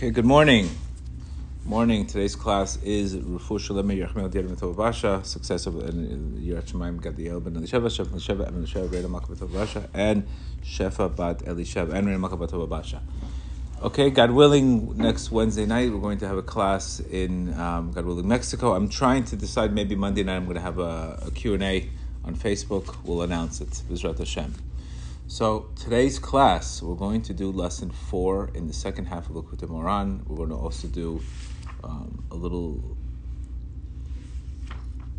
Okay, good morning. Morning. Today's class is Rufu Shalem Yerchmel Dir Mitov Basha, success of Yirat Shemaim Gadiel ben Elisheva, Shef Elisheva, Ben Elisheva, Reda Malka Mitov Basha, and Shefa Bat Elisheva, and Reda Malka Mitov Basha. Okay, God willing, next Wednesday night we're going to have a class in um, God willing Mexico. I'm trying to decide maybe Monday night I'm going to have a, a Q&A on Facebook. We'll announce it. Bizrat Hashem. So today's class, we're going to do lesson four in the second half of Likutei Moharan. We're going to also do um, a little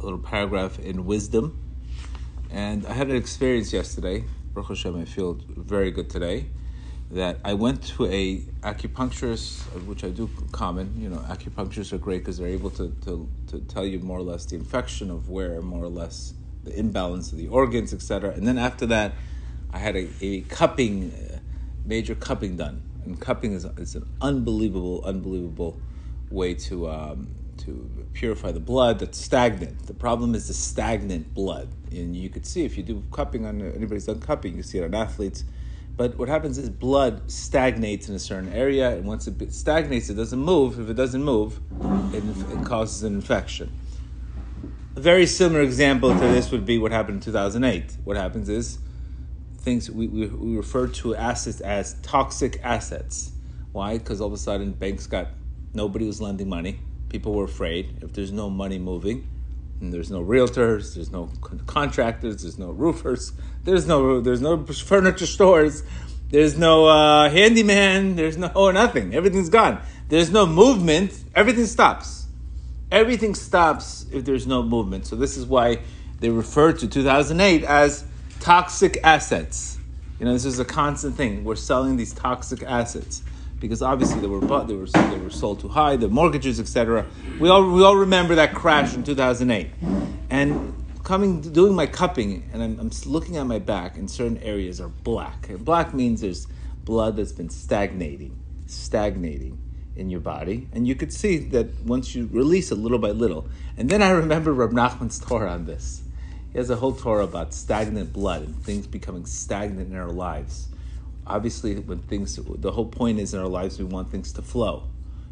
a little paragraph in wisdom. And I had an experience yesterday. Baruch Hashem, I feel very good today. That I went to a acupuncturist, which I do common. You know, acupuncturists are great because they're able to, to, to tell you more or less the infection of where, more or less the imbalance of the organs, etc. And then after that, I had a, a cupping, major cupping done. And cupping is, is an unbelievable, unbelievable way to um, to purify the blood that's stagnant. The problem is the stagnant blood, and you could see if you do cupping on anybody's done cupping, you see it on athletes. But what happens is blood stagnates in a certain area, and once it stagnates, it doesn't move. If it doesn't move, it, it causes an infection. A very similar example to this would be what happened in 2008. What happens is things we, we, we refer to assets as toxic assets. Why? Because all of a sudden banks got nobody was lending money. People were afraid if there's no money moving, and there's no realtors, there's no contractors, there's no roofers, there's no there's no furniture stores, there's no uh, handyman, there's no nothing. Everything's gone. There's no movement. Everything stops. Everything stops if there's no movement. So this is why they refer to 2008 as toxic assets. You know, this is a constant thing. We're selling these toxic assets because obviously they were bought, they were they were sold too high, the mortgages, etc. We all we all remember that crash in 2008, and coming doing my cupping, and I'm, I'm looking at my back, and certain areas are black. And black means there's blood that's been stagnating, stagnating in your body, and you could see that once you release it little by little. And then I remember Rab Nachman's Torah on this. He has a whole Torah about stagnant blood and things becoming stagnant in our lives. Obviously, when things, the whole point is in our lives, we want things to flow.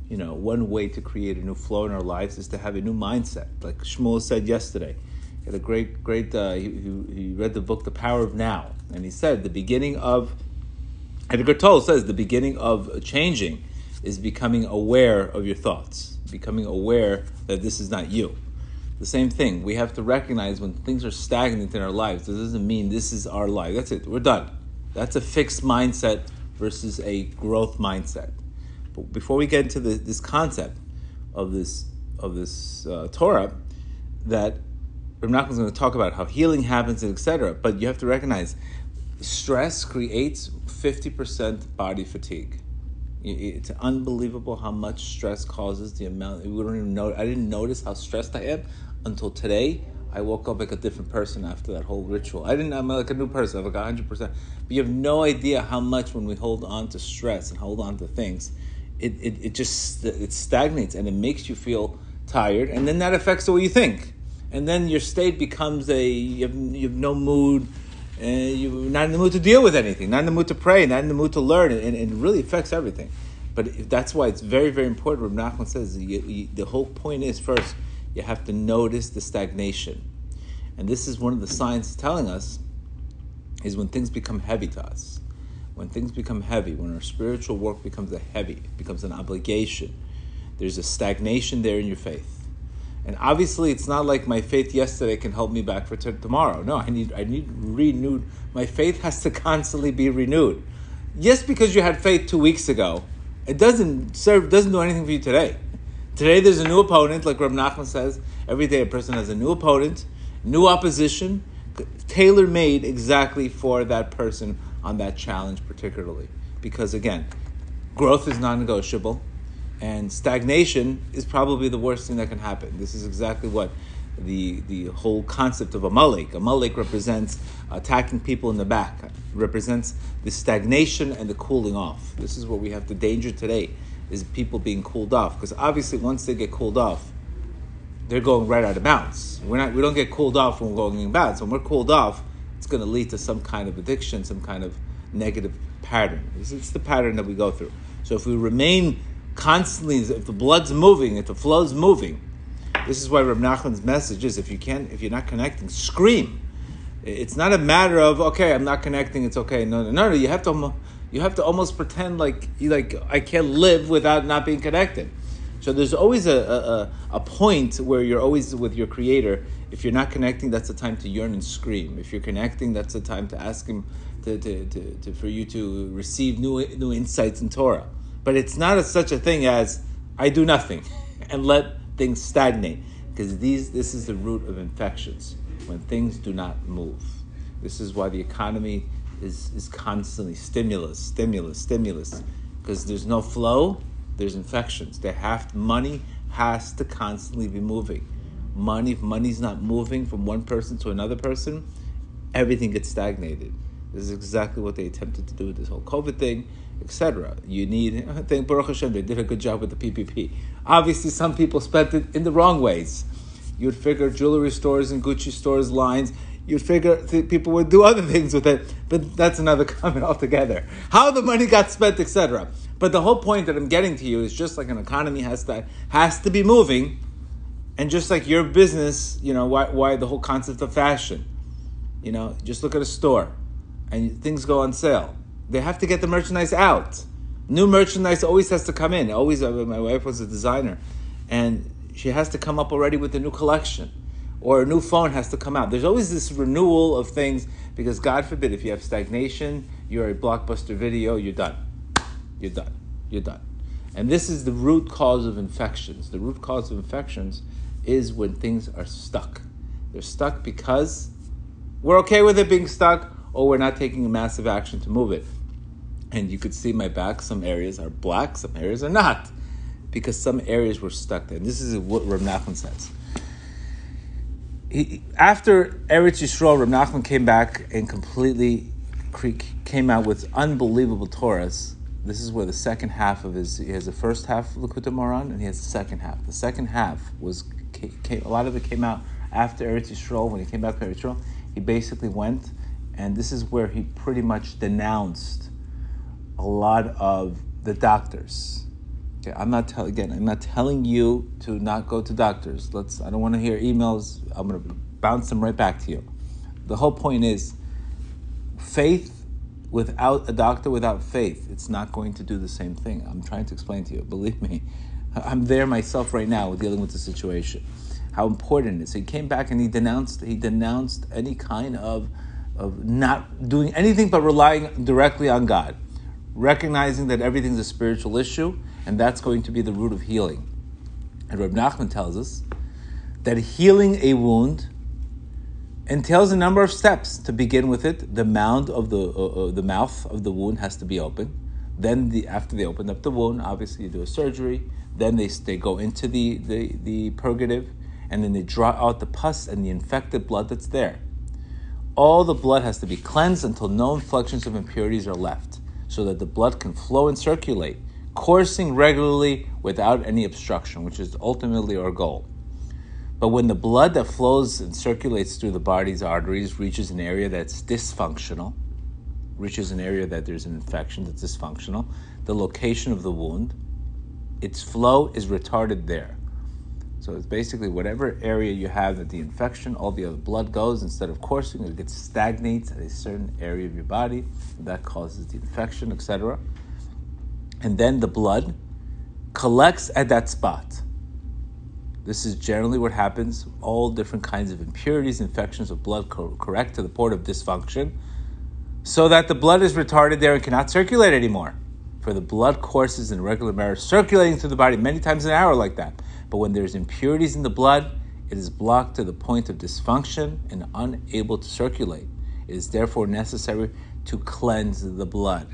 You know, one way to create a new flow in our lives is to have a new mindset. Like Shmuel said yesterday, he had a great, great. Uh, he, he, read the book The Power of Now, and he said the beginning of. Eckhart Tolle says the beginning of changing is becoming aware of your thoughts, becoming aware that this is not you. The same thing. We have to recognize when things are stagnant in our lives. This doesn't mean this is our life. That's it. We're done. That's a fixed mindset versus a growth mindset. But before we get into the, this concept of this of this uh, Torah, that I'm not going to talk about how healing happens, etc. But you have to recognize stress creates 50% body fatigue. It's unbelievable how much stress causes the amount. We don't even know. I didn't notice how stressed I am until today. I woke up like a different person after that whole ritual. I didn't. I'm like a new person. I'm like hundred percent. But you have no idea how much when we hold on to stress and hold on to things, it, it, it just it stagnates and it makes you feel tired, and then that affects the way you think, and then your state becomes a you have, you have no mood. And you're not in the mood to deal with anything, not in the mood to pray, not in the mood to learn, and, and it really affects everything. But that's why it's very, very important. Rav Nachman says you, you, the whole point is first you have to notice the stagnation. And this is one of the signs telling us is when things become heavy to us. When things become heavy, when our spiritual work becomes a heavy, becomes an obligation, there's a stagnation there in your faith. And obviously, it's not like my faith yesterday can help me back for t- tomorrow. No, I need I need renewed. My faith has to constantly be renewed. Just because you had faith two weeks ago, it doesn't serve doesn't do anything for you today. Today there's a new opponent, like Rab Nachman says. Every day a person has a new opponent, new opposition, tailor made exactly for that person on that challenge, particularly. Because again, growth is non negotiable, and stagnation is probably the worst thing that can happen. This is exactly what the, the whole concept of a Amalek. Amalek represents attacking people in the back, represents the stagnation and the cooling off. This is what we have the danger today is people being cooled off. Because obviously, once they get cooled off, they're going right out of bounds. We're not, we don't get cooled off when we're going in bounds. When we're cooled off, it's going to lead to some kind of addiction, some kind of negative pattern. It's, it's the pattern that we go through. So if we remain constantly, if the blood's moving, if the flow's moving, this is why Rab Nachman's message is: if you can't, if you're not connecting, scream. It's not a matter of okay, I'm not connecting. It's okay. No, no, no. no. You have to, you have to almost pretend like you like I can't live without not being connected. So there's always a, a, a point where you're always with your creator. If you're not connecting, that's the time to yearn and scream. If you're connecting, that's the time to ask him to, to, to, to for you to receive new new insights in Torah. But it's not a, such a thing as I do nothing and let things stagnate because these this is the root of infections when things do not move. This is why the economy is, is constantly stimulus, stimulus, stimulus because there's no flow there's infections. They have money has to constantly be moving. Money, if money's not moving from one person to another person, everything gets stagnated. This is exactly what they attempted to do with this whole COVID thing, etc. You need, I think Baruch Hashem, they did a good job with the PPP. Obviously, some people spent it in the wrong ways. You'd figure jewelry stores and Gucci stores lines you'd figure people would do other things with it, but that's another comment altogether. How the money got spent, etc. But the whole point that I'm getting to you is just like an economy has to has to be moving, and just like your business, you know, why, why the whole concept of fashion, you know, just look at a store, and things go on sale. They have to get the merchandise out. New merchandise always has to come in. Always, uh, my wife was a designer, and she has to come up already with a new collection, or a new phone has to come out. There's always this renewal of things because God forbid if you have stagnation, you're a blockbuster video, you're done you're done. You're done. And this is the root cause of infections. The root cause of infections is when things are stuck. They're stuck because we're okay with it being stuck, or we're not taking a massive action to move it. And you could see my back, some areas are black, some areas are not, because some areas were stuck there. And this is what Reb Nachman says. He, after Eretz Yisrael, Reb Nachman came back and completely came out with unbelievable Torahs this is where the second half of his he has the first half of Likutei Moharan and he has the second half. The second half was came, a lot of it came out after Eretz Yisrael when he came back to Eretz Yisrael. He basically went, and this is where he pretty much denounced a lot of the doctors. Okay, I'm not telling again. I'm not telling you to not go to doctors. Let's. I don't want to hear emails. I'm going to bounce them right back to you. The whole point is faith without a doctor without faith, it's not going to do the same thing. I'm trying to explain to you. Believe me, I'm there myself right now dealing with the situation. How important it is. He came back and he denounced he denounced any kind of of not doing anything but relying directly on God, recognizing that everything's a spiritual issue, and that's going to be the root of healing. And Reb Nachman tells us that healing a wound entails a number of steps. To begin with it, the mound of the uh, uh, the mouth of the wound has to be open. Then, the, after they open up the wound, obviously you do a surgery. Then they, they go into the, the, the purgative, and then they draw out the pus and the infected blood that's there. All the blood has to be cleansed until no inflections of impurities are left, so that the blood can flow and circulate, coursing regularly without any obstruction, which is ultimately our goal. But when the blood that flows and circulates through the body's arteries reaches an area that's dysfunctional, reaches an area that there's an infection that's dysfunctional, the location of the wound, its flow is retarded there. So it's basically whatever area you have that the infection, all the other blood goes, instead of coursing, it gets stagnates at a certain area of your body. That causes the infection, etc. And then the blood collects at that spot. This is generally what happens. All different kinds of impurities, infections of blood co- correct to the port of dysfunction, so that the blood is retarded there and cannot circulate anymore. For the blood courses in regular manner, circulating through the body many times an hour like that. But when there's impurities in the blood, it is blocked to the point of dysfunction and unable to circulate. It is therefore necessary to cleanse the blood.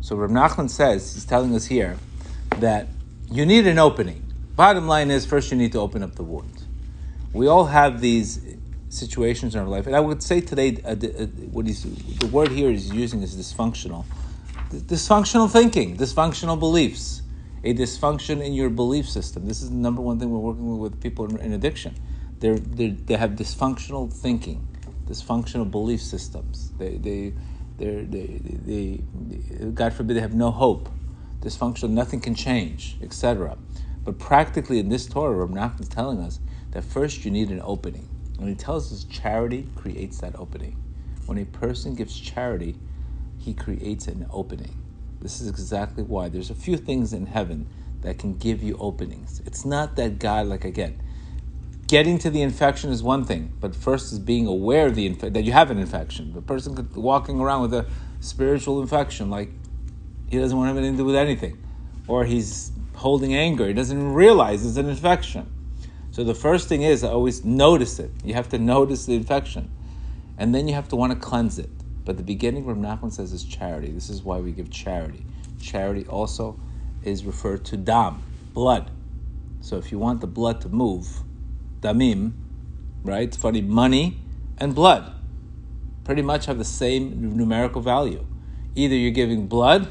So Rav Nachman says, he's telling us here, that you need an opening. Bottom line is, first you need to open up the wound. We all have these situations in our life, and I would say today, uh, uh, what he's, the word here is using is dysfunctional. Dysfunctional thinking, dysfunctional beliefs, a dysfunction in your belief system. This is the number one thing we're working with, people in, addiction. They're, they're, they have dysfunctional thinking, dysfunctional belief systems. They, they, they, they, they, God forbid, they have no hope dysfunctional, nothing can change, etc. But practically in this Torah, Rav Nachman is telling us that first you need an opening. And he tells us charity creates that opening. When a person gives charity, he creates an opening. This is exactly why there's a few things in heaven that can give you openings. It's not that God, like again, getting to the infection is one thing, but first is being aware of the inf- that you have an infection. The person could walking around with a spiritual infection, like he doesn't want to have anything to do with anything, or he's holding anger. He doesn't realize it's an infection. So the first thing is I always notice it. You have to notice the infection, and then you have to want to cleanse it. But the beginning, Rav Nachman says, is charity. This is why we give charity. Charity also is referred to dam, blood. So if you want the blood to move, damim, right? It's funny, money and blood pretty much have the same numerical value. Either you're giving blood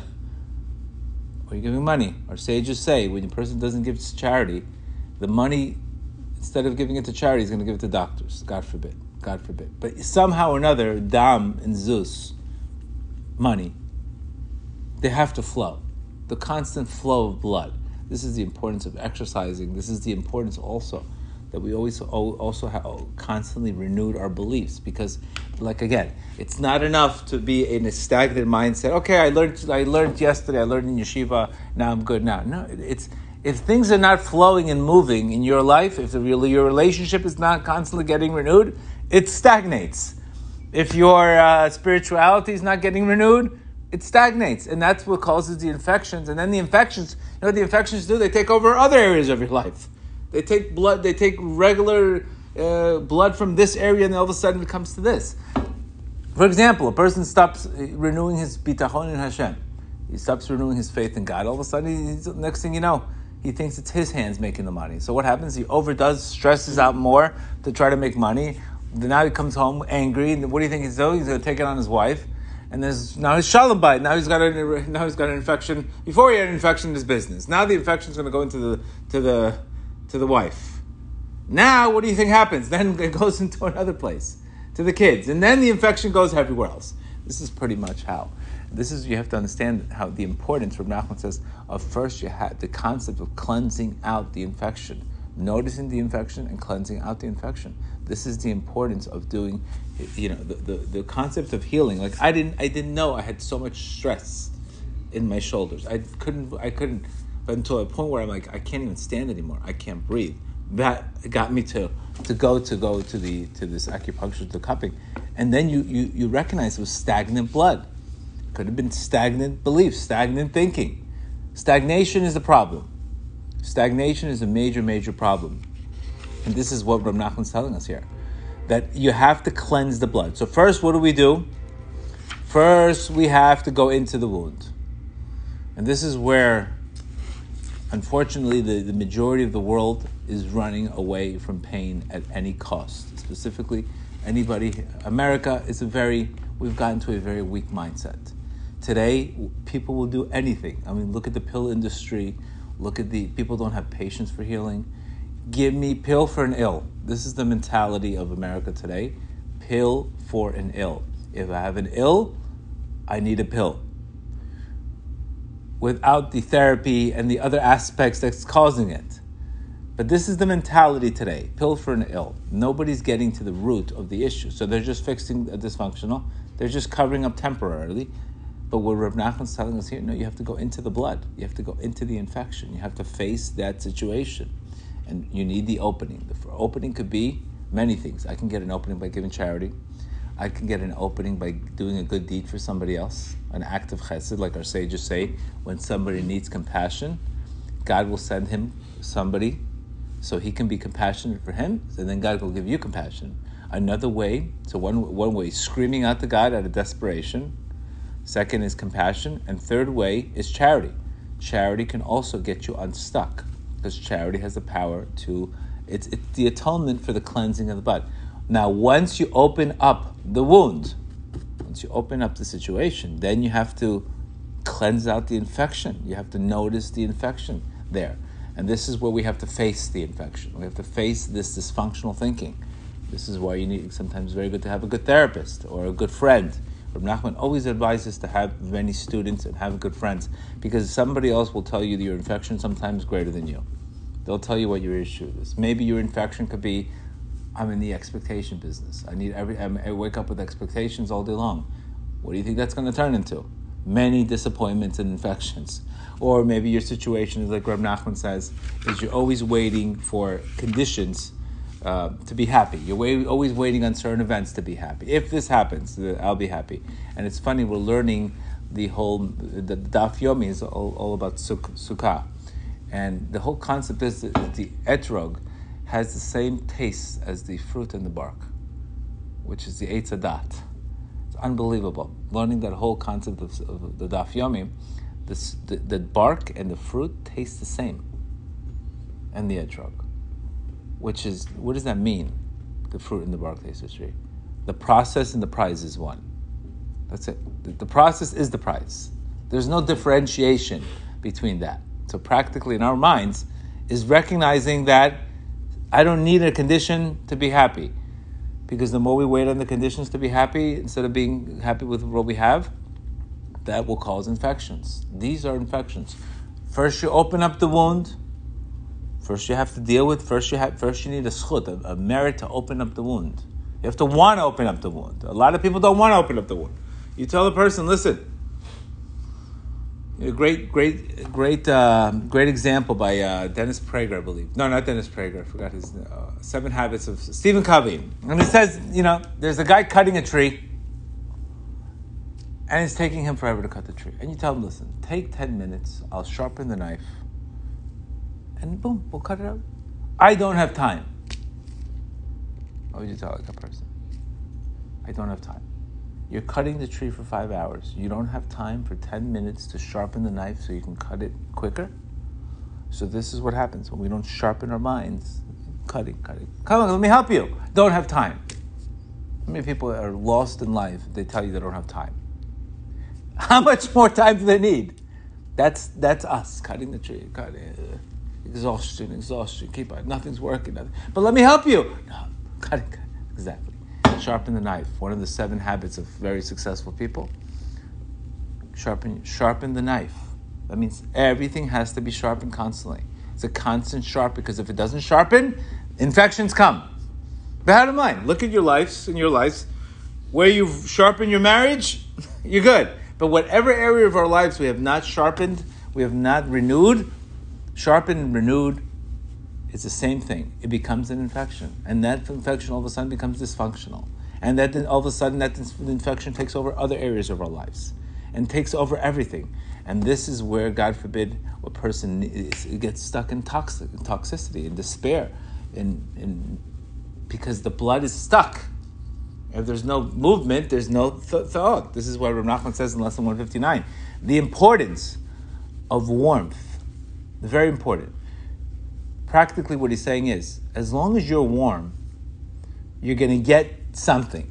or you're giving money. Our sages say when a person doesn't give charity, the money, instead of giving it to charity, he's going to give it to doctors. God forbid. God forbid. But somehow or another, dam and Zeus, money, they have to flow. The constant flow of blood. This is the importance of exercising. This is the importance also that we always also have constantly renewed our beliefs because like again it's not enough to be in a stagnant mindset okay i learned i learned yesterday i learned in yeshiva now i'm good now no it's if things are not flowing and moving in your life if the, your relationship is not constantly getting renewed it stagnates if your uh, spirituality is not getting renewed it stagnates and that's what causes the infections and then the infections you know what the infections do they take over other areas of your life they take blood, they take regular uh, blood from this area, and all of a sudden it comes to this. For example, a person stops renewing his bitachon in Hashem. He stops renewing his faith in God. All of a sudden, next thing you know, he thinks it's his hands making the money. So what happens? He overdoes, stresses out more to try to make money. Now he comes home angry, and what do you think he's doing? He's going to take it on his wife. And there's now he's shalom bayit. Now he's got a now he's got an infection. Before he had an infection in his business. Now the infection is going to go into the to the to the wife. Now, what do you think happens? Then it goes into another place, to the kids. And then the infection goes everywhere else. This is pretty much how. This is, you have to understand how the importance, Rav Nachman says, of first you had the concept of cleansing out the infection, noticing the infection and cleansing out the infection. This is the importance of doing, you know, the, the, the concept of healing. Like I didn't, I didn't know I had so much stress in my shoulders. I couldn't, I couldn't but until a point where I'm like, I can't even stand anymore. I can't breathe. That got me to to go to go to the to this acupuncture to cupping, and then you you you recognize it was stagnant blood. Could have been stagnant beliefs, stagnant thinking. Stagnation is a problem. Stagnation is a major major problem, and this is what Rav Nachman's telling us here, that you have to cleanse the blood. So first, what do we do? First, we have to go into the wound, and this is where Unfortunately, the, the majority of the world is running away from pain at any cost. Specifically, anybody, America is a very, we've gotten to a very weak mindset. Today, people will do anything. I mean, look at the pill industry, look at the, people don't have patience for healing. Give me pill for an ill. This is the mentality of America today. Pill for an ill. If I have an ill, I need a pill without the therapy and the other aspects that's causing it. But this is the mentality today pill for an ill. Nobody's getting to the root of the issue. So they're just fixing a dysfunctional, they're just covering up temporarily. But what Rav Nachman's telling us here, no, you have to go into the blood. You have to go into the infection. You have to face that situation. And you need the opening. The opening could be many things. I can get an opening by giving charity. I can get an opening by doing a good deed for somebody else, an act of chesed, like our sages say. When somebody needs compassion, God will send him somebody so he can be compassionate for him, and then God will give you compassion. Another way, so one, one way, screaming out to God out of desperation. Second is compassion. And third way is charity. Charity can also get you unstuck because charity has the power to, it's, it's the atonement for the cleansing of the blood. Now, once you open up the wound, once you open up the situation, then you have to cleanse out the infection. You have to notice the infection there. And this is where we have to face the infection. We have to face this dysfunctional thinking. This is why you need sometimes very good to have a good therapist or a good friend Rab Nachman always advises to have many students and have good friends because somebody else will tell you that your infection sometimes greater than you. They'll tell you what your issue is. Maybe your infection could be, I'm in the expectation business. I need every. I wake up with expectations all day long. What do you think that's going to turn into? Many disappointments and infections. Or maybe your situation is like Reb Nachman says, is you're always waiting for conditions uh, to be happy. You're wait, always waiting on certain events to be happy. If this happens, I'll be happy. And it's funny, we're learning the whole, the, Daf Yomi is all, all about suk, Sukkah. And the whole concept is that the etrog has the same taste as the fruit and the bark, which is the Eitz Hadar. It's unbelievable. Learning that whole concept of, of the Daf Yomi the, the, the bark and the fruit taste the same, and the etrog, which is what does that mean? The fruit and the Barclays taste the. Process and the prize is one. That's it. The process is the prize. There's no differentiation between that. So practically in our minds is recognizing that I don't need a condition to be happy. Because the more we wait on the conditions to be happy, instead of being happy with what we have, that will cause infections. These are infections. First, you open up the wound. First, you have to deal with. First, you have. First, you need a zchut, a, a merit to open up the wound. You have to want to open up the wound. A lot of people don't want to open up the wound. You tell the person, listen. A great, great, great, uh, great example by uh, Dennis Prager, I believe. No, not Dennis Prager. I forgot his uh, Seven Habits of Stephen Covey. And he says, you know, there's a guy cutting a tree and it's taking him forever to cut the tree. And you tell him, listen, take 10 minutes, I'll sharpen the knife, and boom, we'll cut it out. I don't have time. What would you tell like a person? I don't have time. You're cutting the tree for five hours. You don't have time for 10 minutes to sharpen the knife so you can cut it quicker? So this is what happens when we don't sharpen our minds. Cutting, cutting. Come on, let me help you. Don't have time. How many people are lost in life? They tell you they don't have time. How much more time do they need? That's that's us cutting the tree, cutting uh, exhaustion, exhaustion. Keep on, nothing's working. Nothing. But let me help you. No, cut it, cut it. Exactly. Sharpen the knife. One of the seven habits of very successful people. Sharpen, sharpen the knife. That means everything has to be sharpened constantly. It's a constant sharp because if it doesn't sharpen, infections come. Bottom line, look at your lives and your lives. Where you've sharpened your marriage, you're good. But whatever area of our lives we have not sharpened, we have not renewed, sharpened renewed, it's the same thing. It becomes an infection. And that infection all of a sudden becomes dysfunctional. And that then all of a sudden that infection takes over other areas of our lives and takes over everything. And this is where, God forbid, a person is, gets stuck in toxic, toxicity, in despair, in, in, because the blood is stuck. If there's no movement, there's no th- thought. This is what Rav Nachman says in lesson 159. The importance of warmth, very important. Practically, what he's saying is, as long as you're warm, you're going to get something.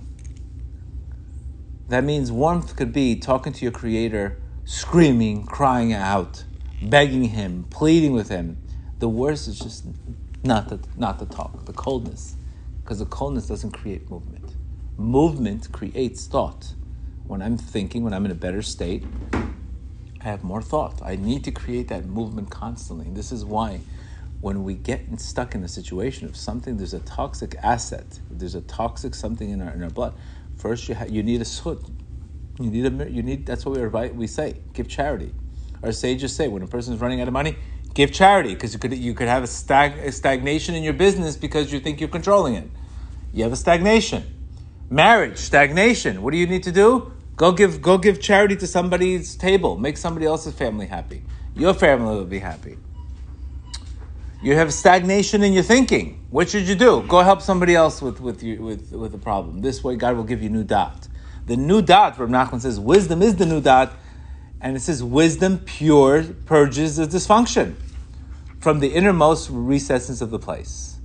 That means warmth could be talking to your Creator, screaming, crying out, begging Him, pleading with Him. The worst is just not the, not the talk, the coldness, because the coldness doesn't create movement movement creates thought. When I'm thinking, when I'm in a better state, I have more thought. I need to create that movement constantly. And this is why when we get stuck in a situation of something, there's a toxic asset, there's a toxic something in our, in our blood. First, you, ha- you need a sut. You need a you need. That's what we we say. Give charity. Our sages say when a person is running out of money, give charity because you could you could have a, stag, a stagnation in your business because you think you're controlling it. You have a stagnation. Marriage, stagnation. What do you need to do? Go give go give charity to somebody's table. Make somebody else's family happy. Your family will be happy. You have stagnation in your thinking. What should you do? Go help somebody else with with you, with with a problem. This way, God will give you new dot. The new dot, Rav Nachman says, wisdom is the new dot, and it says wisdom pure purges the dysfunction from the innermost recesses of the place.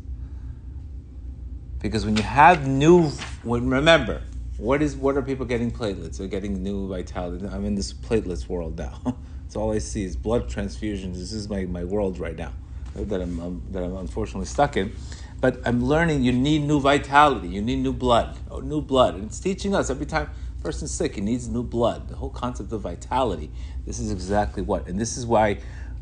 Because when you have new, when remember, what is what are people getting platelets? They're getting new vitality. I'm in this platelets world now. so all I see is blood transfusions. This is my, my world right now that I'm um, that I'm unfortunately stuck in. But I'm learning you need new vitality. You need new blood. Oh, new blood, and it's teaching us every time. person's sick, he needs new blood. The whole concept of vitality. This is exactly what, and this is why,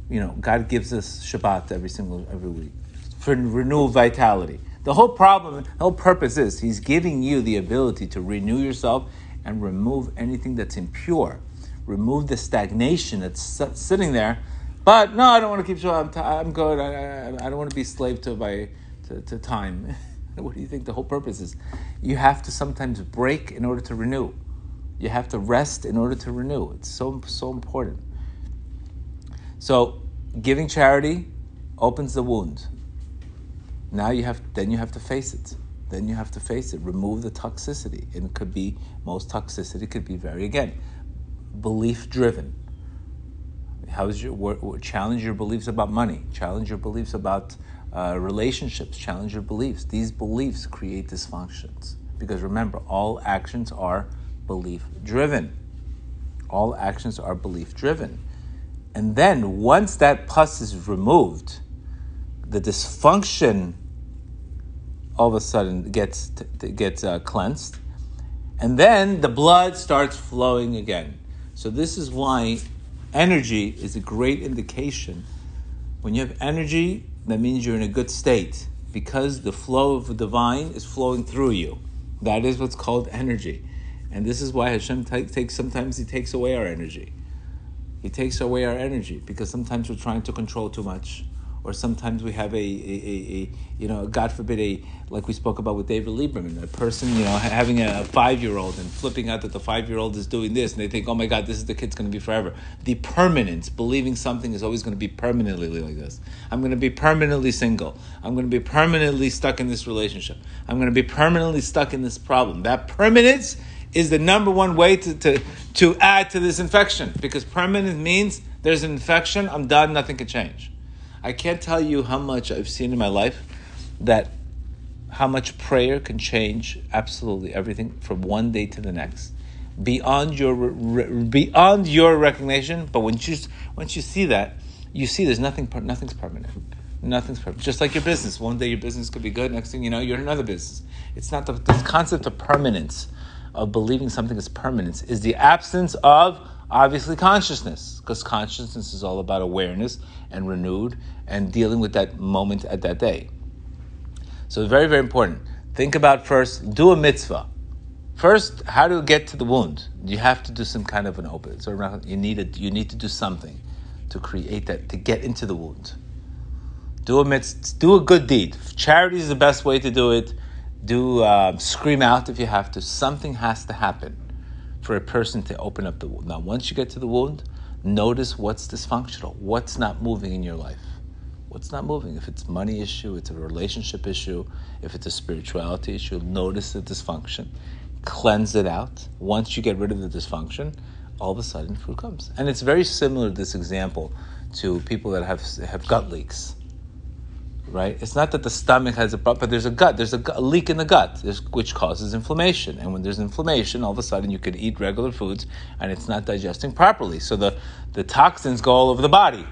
you know, God gives us Shabbat every single every week for renewal vitality. The whole problem, the whole purpose is He's giving you the ability to renew yourself and remove anything that's impure, remove the stagnation that's sitting there. But no, I don't want to keep Shabbat. I'm, t- I'm good. I, I, I, don't want to be slave to to, to time. what do you think the whole purpose is? You have to sometimes break in order to renew. You have to rest in order to renew. It's so so important. So, giving charity opens the wound. Now you have then you have to face it. Then you have to face it. Remove the toxicity. And it could be most toxicity could be very again belief driven. How is your challenge your beliefs about money? Challenge your beliefs about uh, relationships. Challenge your beliefs. These beliefs create dysfunctions because remember, all actions are belief driven. All actions are belief driven. And then once that pus is removed, the dysfunction all of a sudden gets gets uh, cleansed, and then the blood starts flowing again. So this is why energy is a great indication. When you have energy, that means you're in a good state because the flow of the divine is flowing through you. That is what's called energy. And this is why Hashem t- takes sometimes He takes away our energy. He takes away our energy because sometimes we're trying to control too much or sometimes we have a, a, a, a, you know, God forbid, a like we spoke about with David Lieberman, a person, you know, having a five year old and flipping out that the five year old is doing this, and they think, oh my God, this is the kid's going to be forever. The permanence, believing something is always going to be permanently like this. I'm going to be permanently single. I'm going to be permanently stuck in this relationship. I'm going to be permanently stuck in this problem. That permanence is the number one way to, to, to add to this infection because permanent means there's an infection, I'm done, nothing can change. I can't tell you how much I've seen in my life that how much prayer can change absolutely everything from one day to the next. Beyond your beyond your recognition but once you once you see that you see there's nothing nothing's permanent. Nothing's permanent just like your business. One day your business could be good next thing you know you're in another business. It's not the this concept of permanence of believing something is permanence is the absence of obviously consciousness because consciousness is all about awareness and renewed and dealing with that moment at that day. So very, very important. Think about first, do a mitzvah. First, how to get to the wound. You have to do some kind of an open. So you need a, you need to do something to create that to get into the wound. Do a mitzvah, do a good deed. Charity is the best way to do it. Do uh, scream out if you have to. Something has to happen for a person to open up the wound. Now, once you get to the wound, notice what's dysfunctional, what's not moving in your life. What's not moving? If it's money issue, it's a relationship issue, if it's a spirituality issue, notice the dysfunction, cleanse it out. Once you get rid of the dysfunction, all of a sudden food comes. And it's very similar to this example to people that have have gut leaks. Right? It's not that the stomach has a problem, but there's a gut. There's a, a leak in the gut, which causes inflammation. And when there's inflammation, all of a sudden you could eat regular foods and it's not digesting properly. So the, the toxins go all over the body.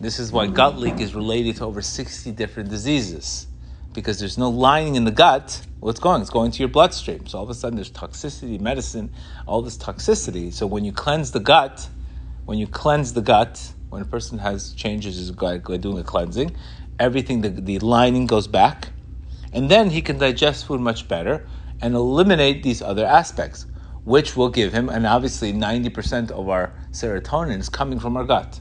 This is why gut leak is related to over 60 different diseases. Because there's no lining in the gut, what's going? It's going to your bloodstream. So all of a sudden there's toxicity, medicine, all this toxicity. So when you cleanse the gut, when you cleanse the gut, when a person has changes is doing a cleansing, everything, the, the lining goes back, and then he can digest food much better and eliminate these other aspects, which will give him, and obviously 90% of our serotonin is coming from our gut.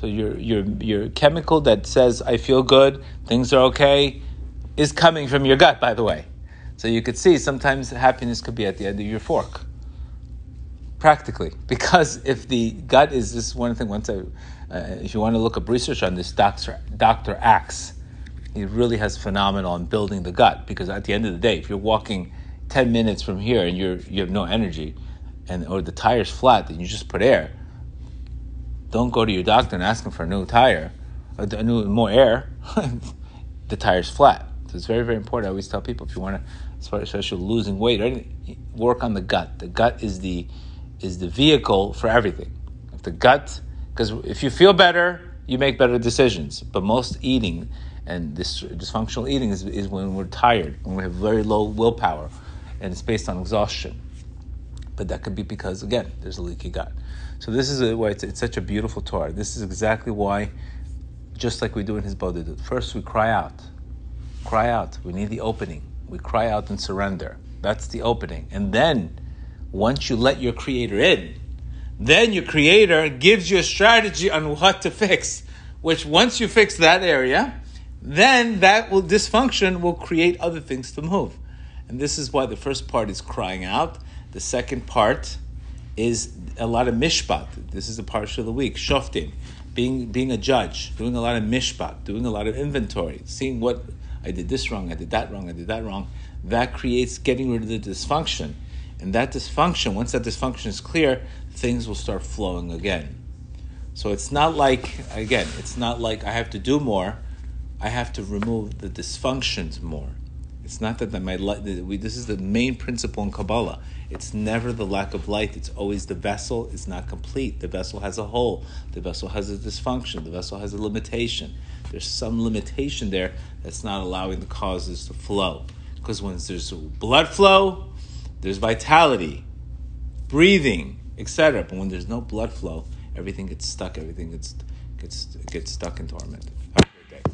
So your your your chemical that says I feel good, things are okay, is coming from your gut. By the way, so you could see sometimes happiness could be at the end of your fork. Practically, because if the gut is this one thing. Once I, uh, if you want to look up research on this, Doctor Doctor Axe, he really has phenomenal on building the gut. Because at the end of the day, if you're walking ten minutes from here and you're you have no energy, and or the tire's flat, and you just put air don't go to your doctor and ask him for a new tire, a new more air. the tire's flat. So it's very very important. I always tell people if you want to, especially losing weight, right, work on the gut. The gut is the is the vehicle for everything. If the gut, because if you feel better, you make better decisions. But most eating and this dysfunctional eating is, is when we're tired, when we have very low willpower, and it's based on exhaustion. But that could be because, again, there's a leaky gut. So this is why it's, it's such a beautiful Torah. This is exactly why, just like we do in hisbodedut, first we cry out. Cry out. We need the opening. We cry out and surrender. That's the opening. And then, once you let your Creator in, then your Creator gives you a strategy on what to fix. Which once you fix that area, then that will dysfunction will create other things to move. And this is why the first part is crying out. The second part is a lot of mishpat. This is the parsha of the week, shoftim, being being a judge, doing a lot of mishpat, doing a lot of inventory, seeing what I did this wrong, I did that wrong, I did that wrong. That creates getting rid of the dysfunction. And that dysfunction, once that dysfunction is clear, things will start flowing again. So it's not like, again, it's not like I have to do more. I have to remove the dysfunctions more. It's not that my light. This is the main principle in Kabbalah. It's never the lack of light. It's always the vessel is not complete. The vessel has a hole. The vessel has a dysfunction. The vessel has a limitation. There's some limitation there that's not allowing the causes to flow. Because when there's blood flow, there's vitality, breathing, etc. But when there's no blood flow, everything gets stuck. Everything gets gets gets stuck in torment. Have a great day.